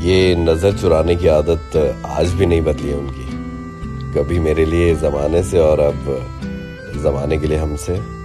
ये नज़र चुराने की आदत आज भी नहीं बदली है उनकी। कभी मेरे लिए जमाने से और अब जमाने के लिए हमसे।